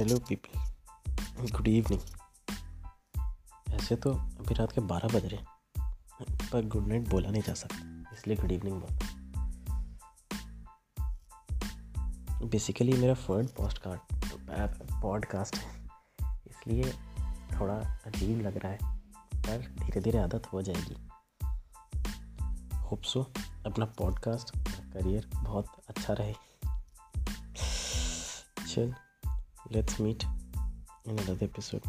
Hello people good evening. ऐसे तो अभी रात के बारह बज रहे पर गुड नाइट बोला नहीं जा सकता, इसलिए गुड इवनिंग बोल बेसिकली मेरा फ़र्स्ट पोस्ट कार्ड पॉडकास्ट है, इसलिए थोड़ा अजीब लग रहा है, पर धीरे धीरे आदत हो जाएगी। होप सो अपना पॉडकास्ट करियर बहुत अच्छा रहे। चल। Let's meet in another episode